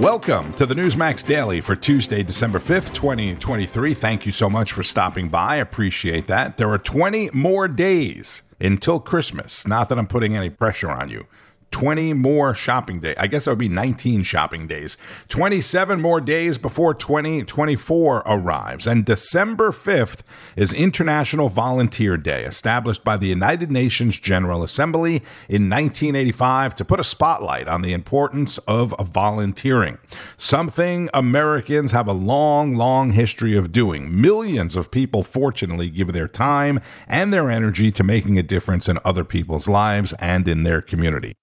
Welcome to the Newsmax Daily for Tuesday, December 5th, 2023. Thank you so much for stopping by. Appreciate that. There are 20 more days until Christmas. Not that I'm putting any pressure on you. 20 more shopping days. I guess it would be 19 shopping days. 27 more days before 2024 arrives. And December 5th is International Volunteer Day, established by the United Nations General Assembly in 1985 to put a spotlight on the importance of volunteering. Something Americans have a long, long history of doing. Millions of people, fortunately, give their time and their energy to making a difference in other people's lives and in their community.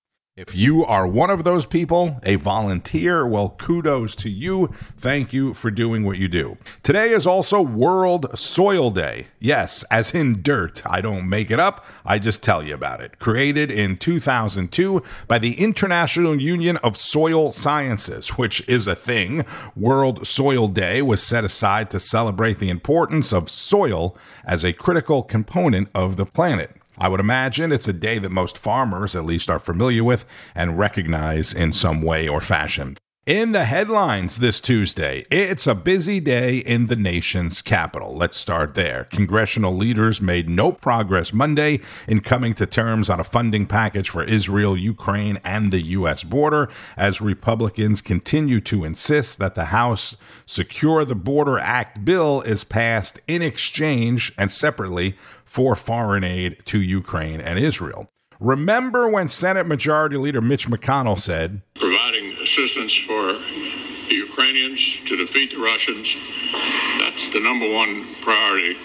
If you are one of those people, a volunteer, well, kudos to you. Thank you for doing what you do. Today is also World Soil Day. Yes, as in dirt. I don't make it up, I just tell you about it. Created in 2002 by the International Union of Soil Sciences, which is a thing. World Soil Day was set aside to celebrate the importance of soil as a critical component of the planet. I would imagine it's a day that most farmers, at least, are familiar with and recognize in some way or fashion. In the headlines this Tuesday, it's a busy day in the nation's capital. Let's start there. Congressional leaders made no progress Monday in coming to terms on a funding package for Israel, Ukraine, and the U.S. border as Republicans continue to insist that the House Secure the Border Act bill is passed in exchange and separately for foreign aid to Ukraine and Israel. Remember when Senate Majority Leader Mitch McConnell said, providing assistance for the Ukrainians to defeat the Russians, that's the number one priority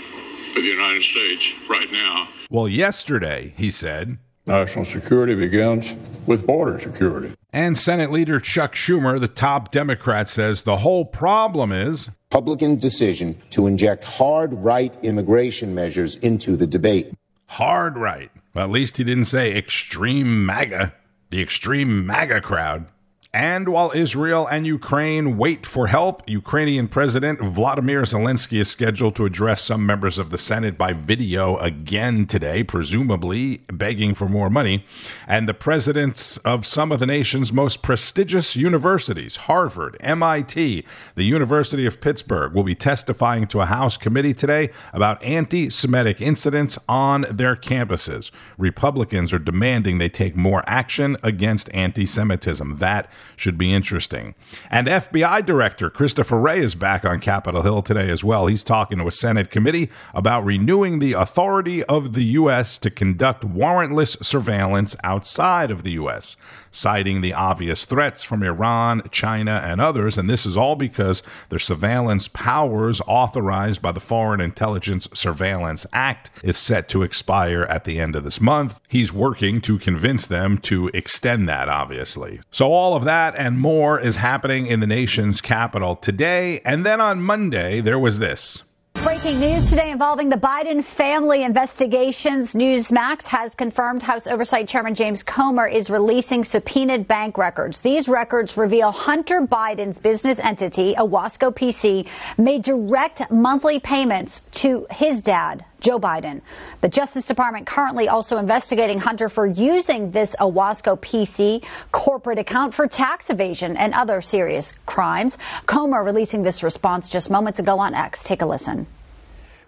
for the United States right now. Well, yesterday, he said, National security begins with border security. And Senate Leader Chuck Schumer, the top Democrat, says the whole problem is Republican decision to inject hard right immigration measures into the debate. Hard right. Well, at least he didn't say extreme MAGA, the extreme MAGA crowd. And while Israel and Ukraine wait for help, Ukrainian President Vladimir Zelensky is scheduled to address some members of the Senate by video again today, presumably begging for more money. And the presidents of some of the nation's most prestigious universities, Harvard, MIT, the University of Pittsburgh, will be testifying to a House committee today about anti Semitic incidents on their campuses. Republicans are demanding they take more action against anti Semitism. That should be interesting. And FBI Director Christopher Wray is back on Capitol Hill today as well. He's talking to a Senate committee about renewing the authority of the U.S. to conduct warrantless surveillance outside of the U.S., citing the obvious threats from Iran, China, and others. And this is all because their surveillance powers authorized by the Foreign Intelligence Surveillance Act is set to expire at the end of this month. He's working to convince them to extend that, obviously. So, all of that and more is happening in the nation's capital today. And then on Monday, there was this. Breaking news today involving the Biden family investigations. Newsmax has confirmed House Oversight Chairman James Comer is releasing subpoenaed bank records. These records reveal Hunter Biden's business entity, Owasco PC, made direct monthly payments to his dad, Joe Biden. The Justice Department currently also investigating Hunter for using this Owasco PC corporate account for tax evasion and other serious crimes. Comer releasing this response just moments ago on X. Take a listen.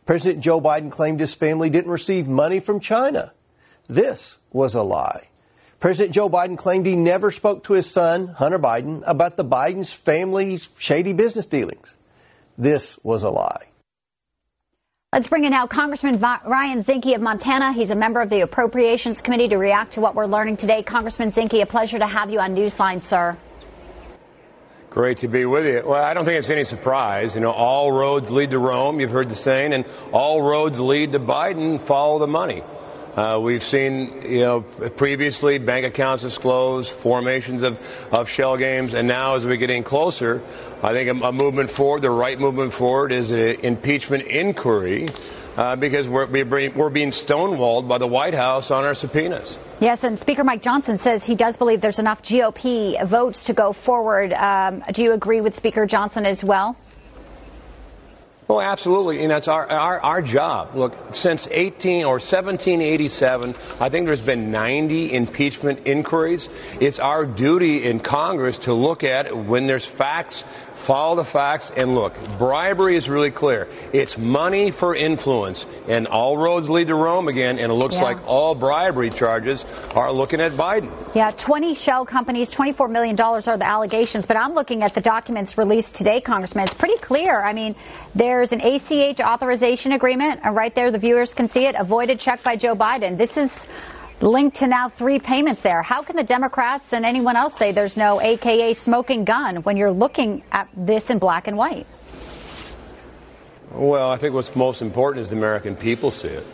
President Joe Biden claimed his family didn't receive money from China. This was a lie. President Joe Biden claimed he never spoke to his son, Hunter Biden, about the Biden's family's shady business dealings. This was a lie. Let's bring in now Congressman Ryan Zinke of Montana. He's a member of the Appropriations Committee to react to what we're learning today. Congressman Zinke, a pleasure to have you on Newsline, sir. Great to be with you. Well, I don't think it's any surprise. You know, all roads lead to Rome. You've heard the saying, and all roads lead to Biden. Follow the money. Uh, we've seen, you know, previously bank accounts disclosed, formations of, of shell games, and now as we're getting closer, I think a, a movement forward, the right movement forward is an impeachment inquiry uh, because we're, we're being stonewalled by the White House on our subpoenas. Yes, and Speaker Mike Johnson says he does believe there's enough GOP votes to go forward. Um, do you agree with Speaker Johnson as well? Oh, absolutely. And that's our, our, our job. Look, since 18 or 1787, I think there's been 90 impeachment inquiries. It's our duty in Congress to look at when there's facts follow the facts and look. Bribery is really clear. It's money for influence, and all roads lead to Rome again. And it looks yeah. like all bribery charges are looking at Biden. Yeah, 20 shell companies, 24 million dollars are the allegations. But I'm looking at the documents released today, Congressman. It's pretty clear. I mean, there's an ACH authorization agreement, and right there, the viewers can see it. Avoided check by Joe Biden. This is linked to now three payments there. How can the Democrats and anyone else say there's no AKA smoking gun when you're looking at this in black and white? Well, I think what's most important is the American people see it.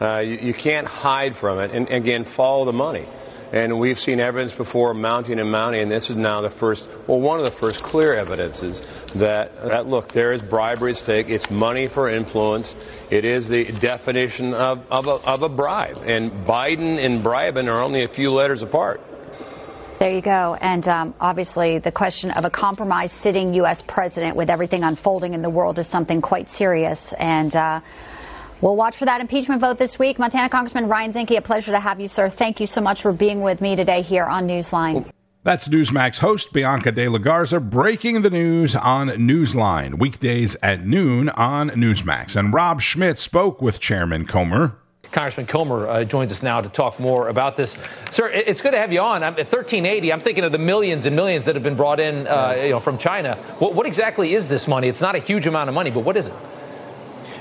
Uh, you, you, can't hide from it. And again, follow the money. And we've seen evidence before mounting and mounting, and this is now the first, well, one of the first clear evidences that, that look, there is bribery at stake. It's money for influence. It is the definition of, of, a, of a bribe. And Biden and bribing are only a few letters apart. There you go. And um, obviously, the question of a compromised sitting U.S. president with everything unfolding in the world is something quite serious. And uh, We'll watch for that impeachment vote this week. Montana Congressman Ryan Zinke, a pleasure to have you, sir. Thank you so much for being with me today here on Newsline. That's Newsmax host Bianca De La Garza breaking the news on Newsline, weekdays at noon on Newsmax. And Rob Schmitt spoke with Chairman Comer. Congressman Comer uh, joins us now to talk more about this. Sir, it's good to have you on. I'm, at 1380, I'm thinking of the millions and millions that have been brought in uh, you know, from China. What, what exactly is this money? It's not a huge amount of money, but what is it?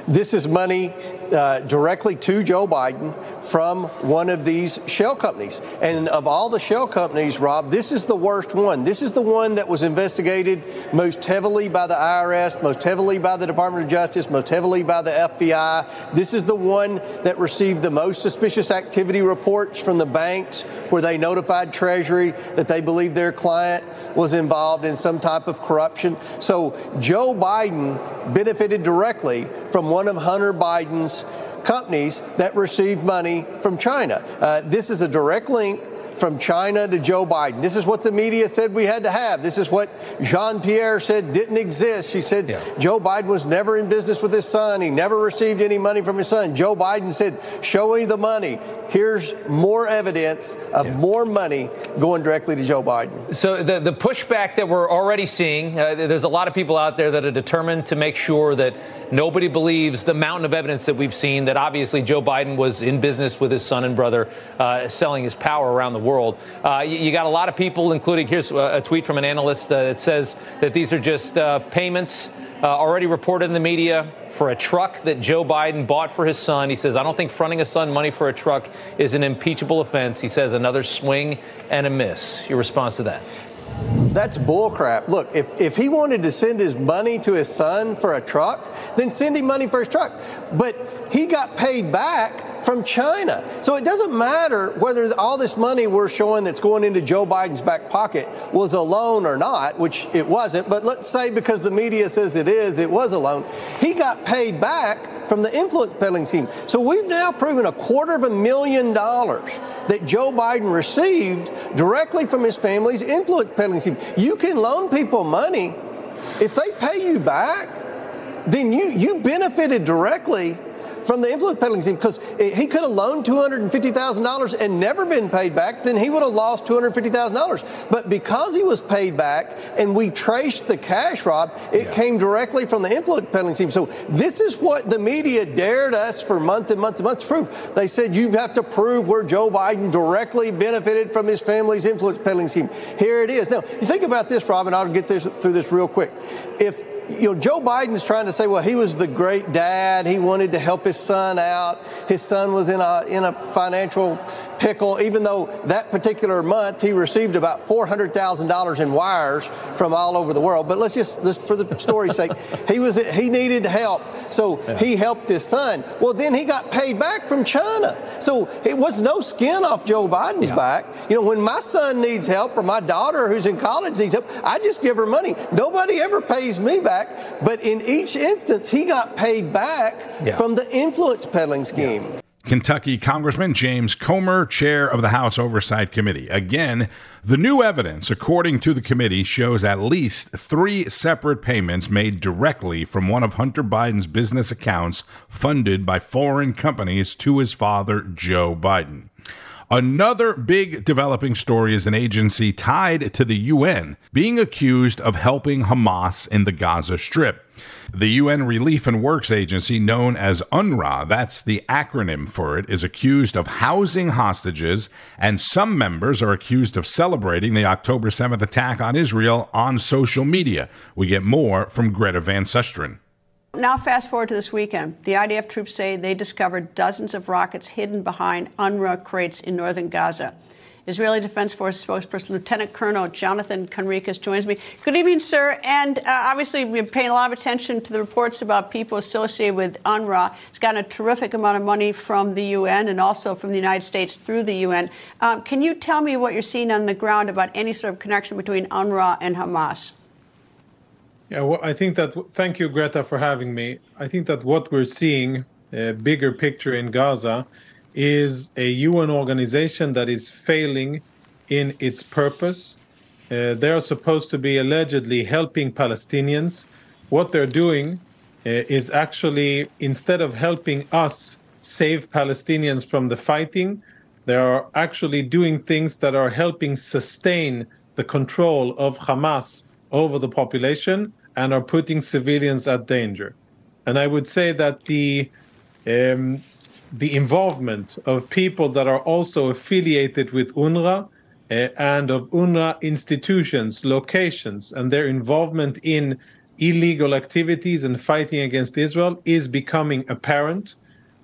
This is money uh, directly to Joe Biden from one of these shell companies. And of all the shell companies, Rob, this is the worst one. This is the one that was investigated most heavily by the IRS, most heavily by the Department of Justice, most heavily by the FBI. This is the one that received the most suspicious activity reports from the banks where they notified Treasury that they believed their client was involved in some type of corruption. So Joe Biden benefited directly from one of Hunter Biden's companies that received money from China. Uh, this is a direct link from China to Joe Biden. This is what the media said we had to have. This is what Jean Pierre said didn't exist. She said yeah. Joe Biden was never in business with his son. He never received any money from his son. Joe Biden said, Show me the money. Here's more evidence of yeah. more money going directly to Joe Biden. So, the, the pushback that we're already seeing, uh, there's a lot of people out there that are determined to make sure that Nobody believes the mountain of evidence that we've seen that obviously Joe Biden was in business with his son and brother, uh, selling his power around the world. Uh, you, you, got a lot of people, including here's a tweet from an analyst uh, that says that these are just uh, payments uh, already reported in the media for a truck that Joe Biden bought for his son. He says, I don't think fronting a son money for a truck is an impeachable offense. He says, another swing and a miss. Your response to that? That's bullcrap. Look, if, if he wanted to send his money to his son for a truck, then send him money for his truck. But he got paid back from China. So it doesn't matter whether all this money we're showing that's going into Joe Biden's back pocket was a loan or not, which it wasn't, but let's say because the media says it is, it was a loan. He got paid back from the influence peddling scheme. So we've now proven a quarter of a million dollars that Joe Biden received directly from his family's influence peddling scheme. You can loan people money. If they pay you back, then you, you benefited directly from the influence peddling scheme because he could have loaned $250,000 and never been paid back, then he would have lost $250,000. But because he was paid back and we traced the cash, Rob, it yeah. came directly from the influence peddling scheme. So this is what the media dared us for months and months and months to prove. They said you have to prove where Joe Biden directly benefited from his family's influence peddling scheme. Here it is. Now, you think about this, Rob, and I'll get this, through this real quick. If you know, Joe Biden's trying to say, well, he was the great dad. He wanted to help his son out. His son was in a in a financial pickle, even though that particular month he received about $400,000 in wires from all over the world. But let's just, this, for the story's sake, he was he needed help, so yeah. he helped his son. Well, then he got paid back from China, so it was no skin off Joe Biden's yeah. back. You know, when my son needs help or my daughter who's in college needs help, I just give her money. Nobody ever pays me back, but in each instance, he got paid back yeah. from the influence peddling scheme. Kentucky Congressman James Comer, chair of the House Oversight Committee. Again, the new evidence, according to the committee, shows at least three separate payments made directly from one of Hunter Biden's business accounts funded by foreign companies to his father, Joe Biden. Another big developing story is an agency tied to the UN being accused of helping Hamas in the Gaza Strip. The UN Relief and Works Agency, known as UNRWA, that's the acronym for it, is accused of housing hostages, and some members are accused of celebrating the October 7th attack on Israel on social media. We get more from Greta Van Susteren. Now, fast forward to this weekend. The IDF troops say they discovered dozens of rockets hidden behind UNRWA crates in northern Gaza. Israeli Defense Force spokesperson Lieutenant Colonel Jonathan Conricus joins me. Good evening, sir. And uh, obviously, we're paying a lot of attention to the reports about people associated with UNRWA. It's gotten a terrific amount of money from the UN and also from the United States through the UN. Um, can you tell me what you're seeing on the ground about any sort of connection between UNRWA and Hamas? Yeah, well, I think that. Thank you, Greta, for having me. I think that what we're seeing, a bigger picture in Gaza, is a UN organization that is failing in its purpose. Uh, they are supposed to be allegedly helping Palestinians. What they're doing uh, is actually, instead of helping us save Palestinians from the fighting, they are actually doing things that are helping sustain the control of Hamas over the population and are putting civilians at danger. And I would say that the um, the involvement of people that are also affiliated with UNRWA uh, and of UNRWA institutions, locations, and their involvement in illegal activities and fighting against Israel is becoming apparent.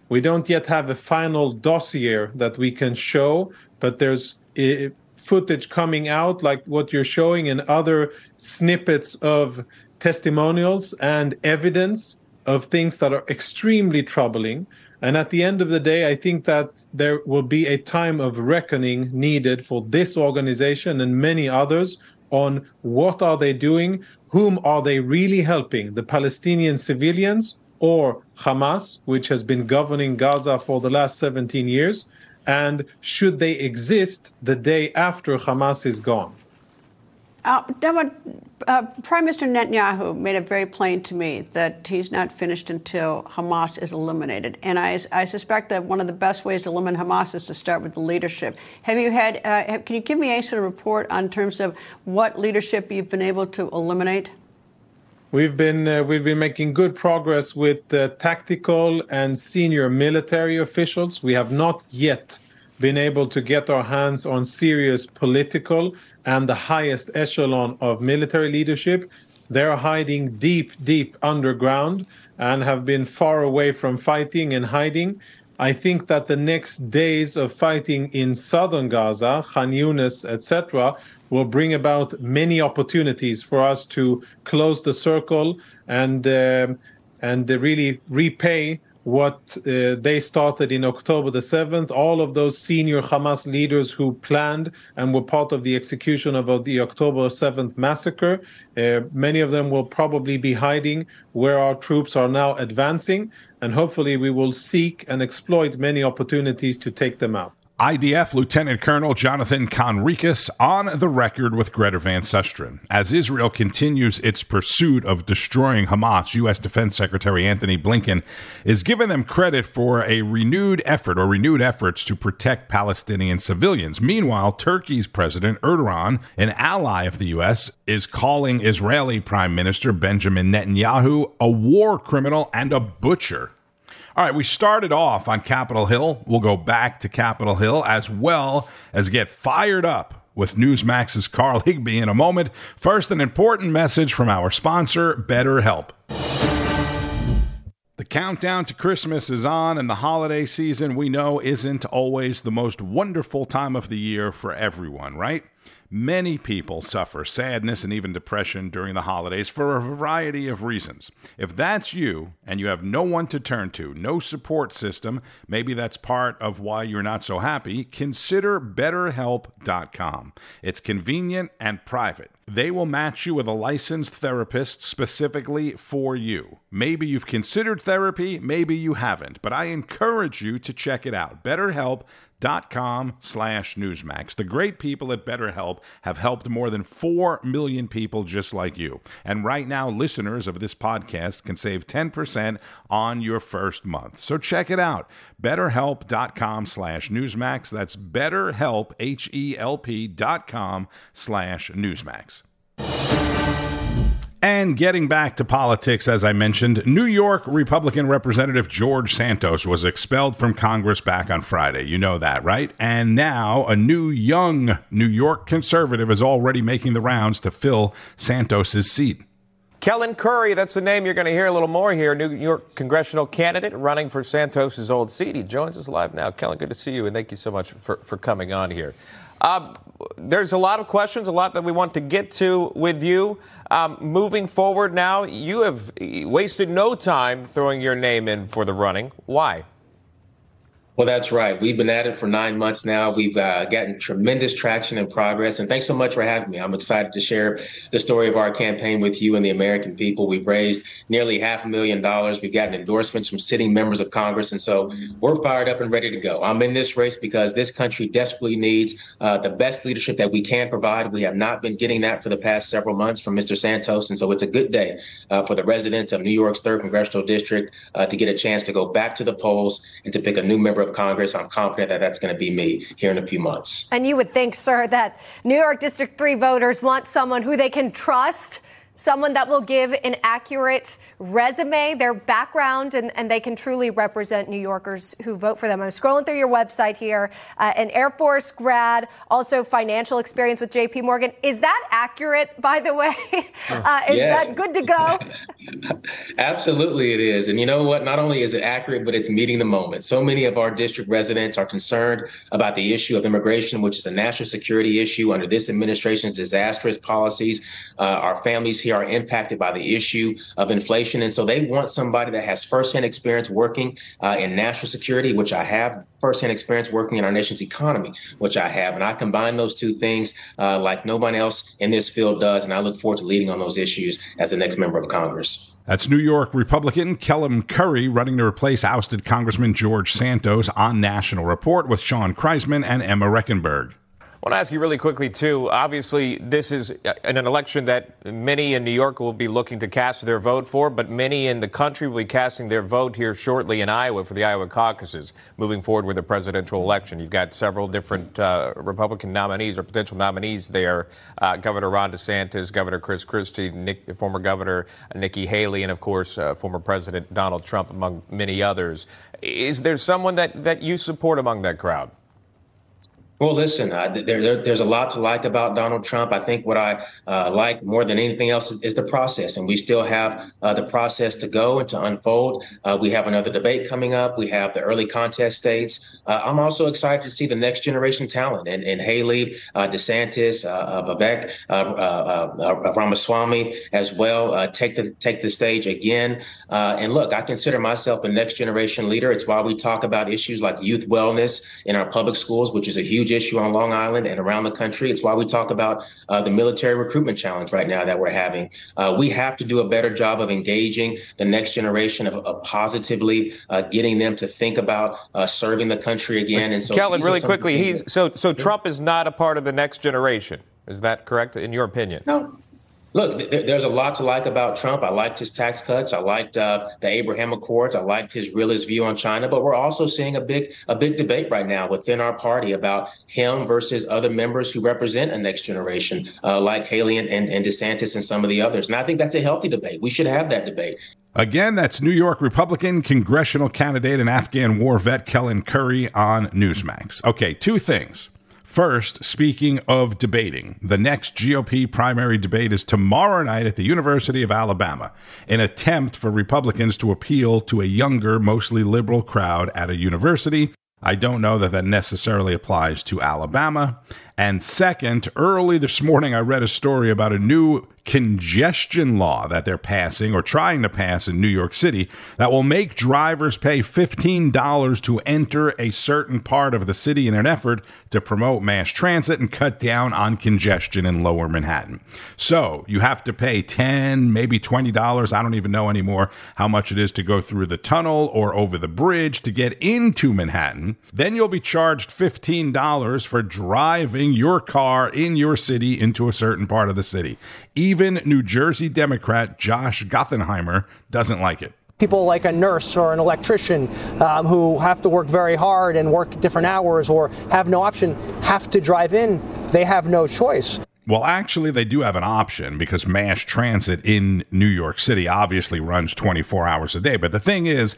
We don't yet have a final dossier that we can show, but there's uh, footage coming out, like what you're showing, and other snippets of testimonials and evidence of things that are extremely troubling. And at the end of the day, I think that there will be a time of reckoning needed for this organization and many others on what are they doing, whom are they really helping, the Palestinian civilians or Hamas, which has been governing Gaza for the last 17 years, and should they exist the day after Hamas is gone? Uh, uh, Prime Minister Netanyahu made it very plain to me that he's not finished until Hamas is eliminated. And I, I, suspect that one of the best ways to eliminate Hamas is to start with the leadership. Have you had, uh, have, can you give me any sort of report on terms of what leadership you've been able to eliminate? We've been uh, we've been making good progress with tactical and senior military officials. We have not yet been able to get our hands on serious political and the highest echelon of military leadership. They're hiding deep, deep underground and have been far away from fighting and hiding. I think that the next days of fighting in southern Gaza, Khan Yunis, etc., will bring about many opportunities for us to close the circle and uh, and really repay what uh, they started in October the 7th. All of those senior Hamas leaders who planned and were part of the execution of the October 7th massacre, uh, many of them will probably be hiding where our troops are now advancing. And hopefully, we will seek and exploit many opportunities to take them out. IDF Lieutenant Colonel Jonathan Conricus on the record with Greta Van Susteren. As Israel continues its pursuit of destroying Hamas, U.S. Defense Secretary Anthony Blinken is giving them credit for a renewed effort or renewed efforts to protect Palestinian civilians. Meanwhile, Turkey's President Erdogan, an ally of the U.S., is calling Israeli Prime Minister Benjamin Netanyahu a war criminal and a butcher. All right, we started off on Capitol Hill. We'll go back to Capitol Hill as well as get fired up with Newsmax's Carl Higbie in a moment. First, an important message from our sponsor, BetterHelp. The countdown to Christmas is on, and the holiday season we know isn't always the most wonderful time of the year for everyone, right? Many people suffer sadness and even depression during the holidays for a variety of reasons. If that's you and you have no one to turn to, no support system, maybe that's part of why you're not so happy, consider BetterHelp.com. It's convenient and private. They will match you with a licensed therapist specifically for you. Maybe you've considered therapy, maybe you haven't, but I encourage you to check it out. BetterHelp.com slash Newsmax. The great people at BetterHelp have helped more than 4 million people just like you. And right now, listeners of this podcast can save 10% on your first month. So check it out. BetterHelp.com slash Newsmax. That's BetterHelp, H-E-L-P dot com slash Newsmax. And getting back to politics, as I mentioned, New York Republican Representative George Santos was expelled from Congress back on Friday. You know that, right? And now a new young New York conservative is already making the rounds to fill Santos's seat. Kellen Curry, that's the name you're going to hear a little more here. New York congressional candidate running for Santos's old seat. He joins us live now. Kellen, good to see you, and thank you so much for, for coming on here. Um, there's a lot of questions, a lot that we want to get to with you. Um, moving forward now, you have wasted no time throwing your name in for the running. Why? Well, that's right. We've been at it for nine months now. We've uh, gotten tremendous traction and progress. And thanks so much for having me. I'm excited to share the story of our campaign with you and the American people. We've raised nearly half a million dollars. We've gotten endorsements from sitting members of Congress. And so we're fired up and ready to go. I'm in this race because this country desperately needs uh, the best leadership that we can provide. We have not been getting that for the past several months from Mr. Santos. And so it's a good day uh, for the residents of New York's 3rd Congressional District uh, to get a chance to go back to the polls and to pick a new member of Congress. I'm confident that that's going to be me here in a few months. And you would think, sir, that New York District 3 voters want someone who they can trust someone that will give an accurate resume, their background, and, and, they can truly represent New Yorkers who vote for them. I'm scrolling through your website here. Uh, an Air Force grad, also financial experience with JP Morgan. Is that accurate, by the way? Uh, is yes. that good to go? Absolutely, it is. And you know what? Not only is it accurate, but it's meeting the moment. So many of our district residents are concerned about the issue of immigration, which is a national security issue under this administration's disastrous policies. Uh, our families here are impacted by the issue of inflation. And so they want somebody that has firsthand experience working uh, in national security, which I have, firsthand experience working in our nation's economy, which I have. And I combine those two things uh, like nobody else in this field does. And I look forward to leading on those issues as the next member of Congress. That's New York Republican Kellen Curry running to replace ousted Congressman George Santos on National Report with Shaun Kraisman and Emma Rechenberg. I want to ask you really quickly, too. Obviously, this is an election that many in New York will be looking to cast their vote for, but many in the country will be casting their vote here shortly in Iowa for the Iowa caucuses, moving forward with the presidential election. You've got several different uh, Republican nominees or potential nominees there uh, Governor Ron DeSantis, Governor Chris Christie, Nick, former Governor Nikki Haley, and, of course, uh, former President Donald Trump, among many others. Is there someone that, that you support among that crowd? Well, listen, uh, there, there, there's a lot to like about Donald Trump. I think what I uh, like more than anything else is, is the process, and we still have uh, the process to go and to unfold. Uh, we have another debate coming up. We have the early contest states. Uh, I'm also excited to see the next generation talent and, and Haley, uh, DeSantis, Vivek, Ramaswamy as well take the take the stage again. and look, I consider myself a next generation leader. It's why we talk about issues like youth wellness in our public schools, which is a huge issue on Long Island and around the country. It's why we talk about uh, the military recruitment challenge right now that we're having. Uh, we have to do a better job of engaging the next generation of, of positively uh, getting them to think about uh, serving the country again. And so, Kellen, really quickly, he's so so Trump is not a part of the next generation. Is that correct in your opinion? No, Look, there's a lot to like about Trump. I liked his tax cuts. I liked uh, the Abraham Accords. I liked his realist view on China. But we're also seeing a big a big debate right now within our party about him versus other members who represent a next generation, uh, like Haley and, and, and DeSantis and some of the others. And I think that's a healthy debate. We should have that debate. Again, that's New York Republican congressional candidate and Afghan war vet Kellen Curry on Newsmax. Okay, two things. First, speaking of debating, the next GOP primary debate is tomorrow night at the University of Alabama, an attempt for Republicans to appeal to a younger, mostly liberal crowd at a university. I don't know that that necessarily applies to Alabama. And second, early this morning, I read a story about a new congestion law that they're passing or trying to pass in New York City that will make drivers pay $15 to enter a certain part of the city in an effort to promote mass transit and cut down on congestion in lower Manhattan. So you have to pay 10, maybe $20. I don't even know anymore how much it is to go through the tunnel or over the bridge to get into Manhattan. Then you'll be charged $15 for driving your car in your city into a certain part of the city. Even New Jersey Democrat Josh Gottheimer doesn't like it people like a nurse or an electrician um, who have to work very hard and work different hours or have no option have to drive in. They have no choice. Well, actually, they do have an option because mass transit in New York City obviously runs 24 hours a day. But the thing is,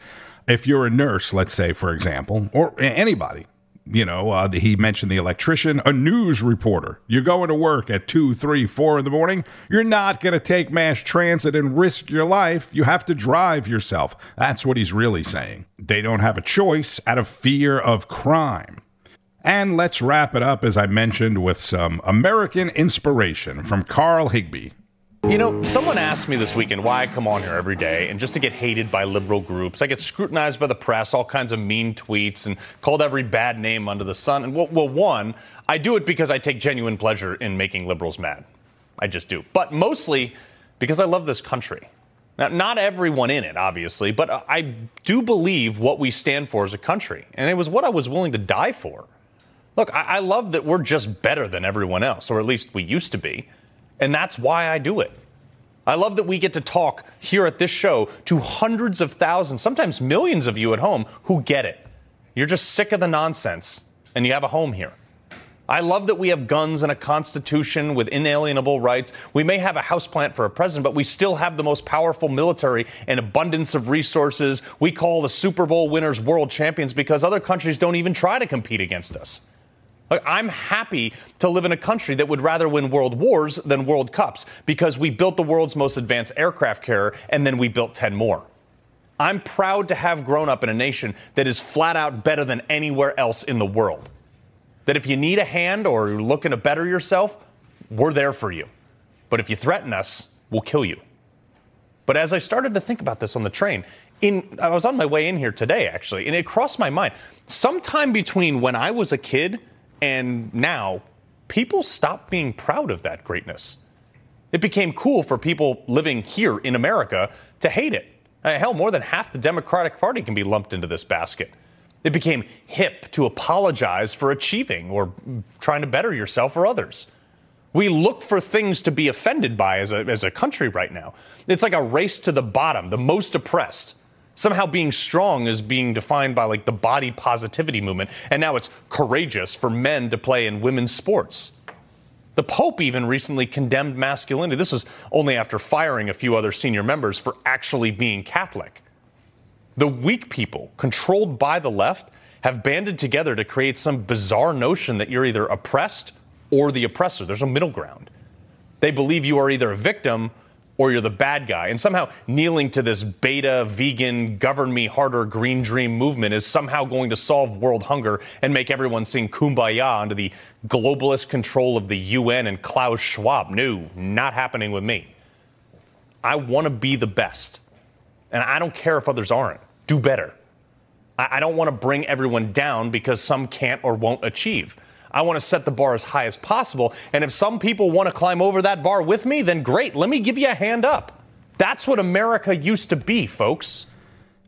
if you're a nurse, let's say, for example, or anybody, you know, uh, he mentioned the electrician, a news reporter. You're going to work at two, three, four in the morning. You're not going to take mass transit and risk your life. You have to drive yourself. That's what he's really saying. They don't have a choice out of fear of crime. And let's wrap it up, as I mentioned, with some American inspiration from Carl Higbie. You know, someone asked me this weekend why I come on here every day, and just to get hated by liberal groups. I get scrutinized by the press, all kinds of mean tweets, and called every bad name under the sun. And well, well, one, I do it because I take genuine pleasure in making liberals mad. I just do. But mostly because I love this country. Now, not everyone in it, obviously, but I do believe what we stand for as a country. And it was what I was willing to die for. Look, I, I love that we're just better than everyone else, or at least we used to be. And that's why I do it. I love that we get to talk here at this show to hundreds of thousands, sometimes millions of you at home who get it. You're just sick of the nonsense and you have a home here. I love that we have guns and a constitution with inalienable rights. We may have a houseplant for a president, but we still have the most powerful military and abundance of resources. We call the Super Bowl winners world champions because other countries don't even try to compete against us. I'm happy to live in a country that would rather win world wars than world cups because we built the world's most advanced aircraft carrier and then we built 10 more. I'm proud to have grown up in a nation that is flat out better than anywhere else in the world. That if you need a hand or you're looking to better yourself, we're there for you. But if you threaten us, we'll kill you. But as I started to think about this on the train, in, I was on my way in here today actually, and it crossed my mind. Sometime between when I was a kid and now, people stopped being proud of that greatness. It became cool for people living here in America to hate it. Uh, hell, more than half the Democratic Party can be lumped into this basket. It became hip to apologize for achieving or trying to better yourself or others. We look for things to be offended by as a, as a country right now. It's like a race to the bottom, the most oppressed somehow being strong is being defined by like the body positivity movement, and now it's courageous for men to play in women's sports. The Pope even recently condemned masculinity. This was only after firing a few other senior members for actually being Catholic. The weak people, controlled by the left, have banded together to create some bizarre notion that you're either oppressed or the oppressor. There's no middle ground. They believe you are either a victim or you're the bad guy. And somehow kneeling to this beta, vegan, govern me harder green dream movement is somehow going to solve world hunger and make everyone sing kumbaya under the globalist control of the UN and Klaus Schwab. No, not happening with me. I want to be the best. And I don't care if others aren't. Do better. I don't want to bring everyone down because some can't or won't achieve. I want to set the bar as high as possible. And if some people want to climb over that bar with me, then great. Let me give you a hand up. That's what America used to be, folks.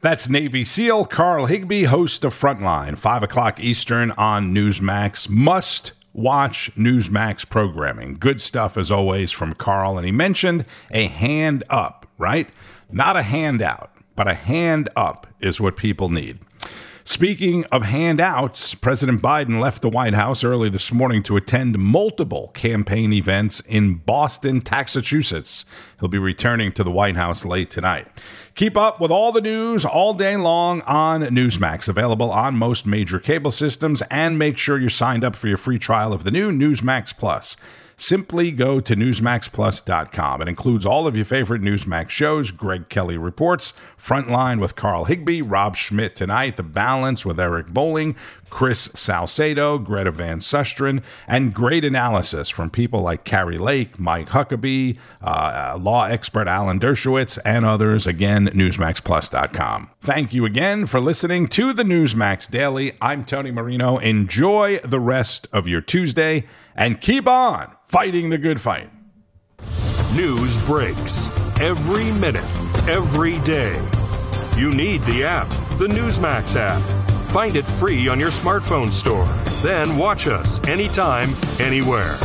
That's Navy SEAL Carl Higbie, host of Frontline, 5 o'clock Eastern on Newsmax. Must watch Newsmax programming. Good stuff as always from Carl. And he mentioned a hand up, right? Not a handout, but a hand up is what people need. Speaking of handouts, President Biden left the White House early this morning to attend multiple campaign events in Boston, Massachusetts. He'll be returning to the White House late tonight. Keep up with all the news all day long on Newsmax, available on most major cable systems, and make sure you're signed up for your free trial of the new Newsmax Plus. Simply go to NewsmaxPlus.com. It includes all of your favorite Newsmax shows Greg Kelly Reports, Frontline with Carl Higbie, Rob Schmitt Tonight, The Balance with Eric Bolling, Chris Salcedo, Greta Van Susteren, and great analysis from people like Kari Lake, Mike Huckabee, uh, law expert Alan Dershowitz, and others. Again, NewsmaxPlus.com. Thank you again for listening to the Newsmax Daily. I'm Tony Marino. Enjoy the rest of your Tuesday and keep on fighting the good fight. News breaks every minute, every day. You need the app, the Newsmax app. Find it free on your smartphone store. Then watch us anytime, anywhere.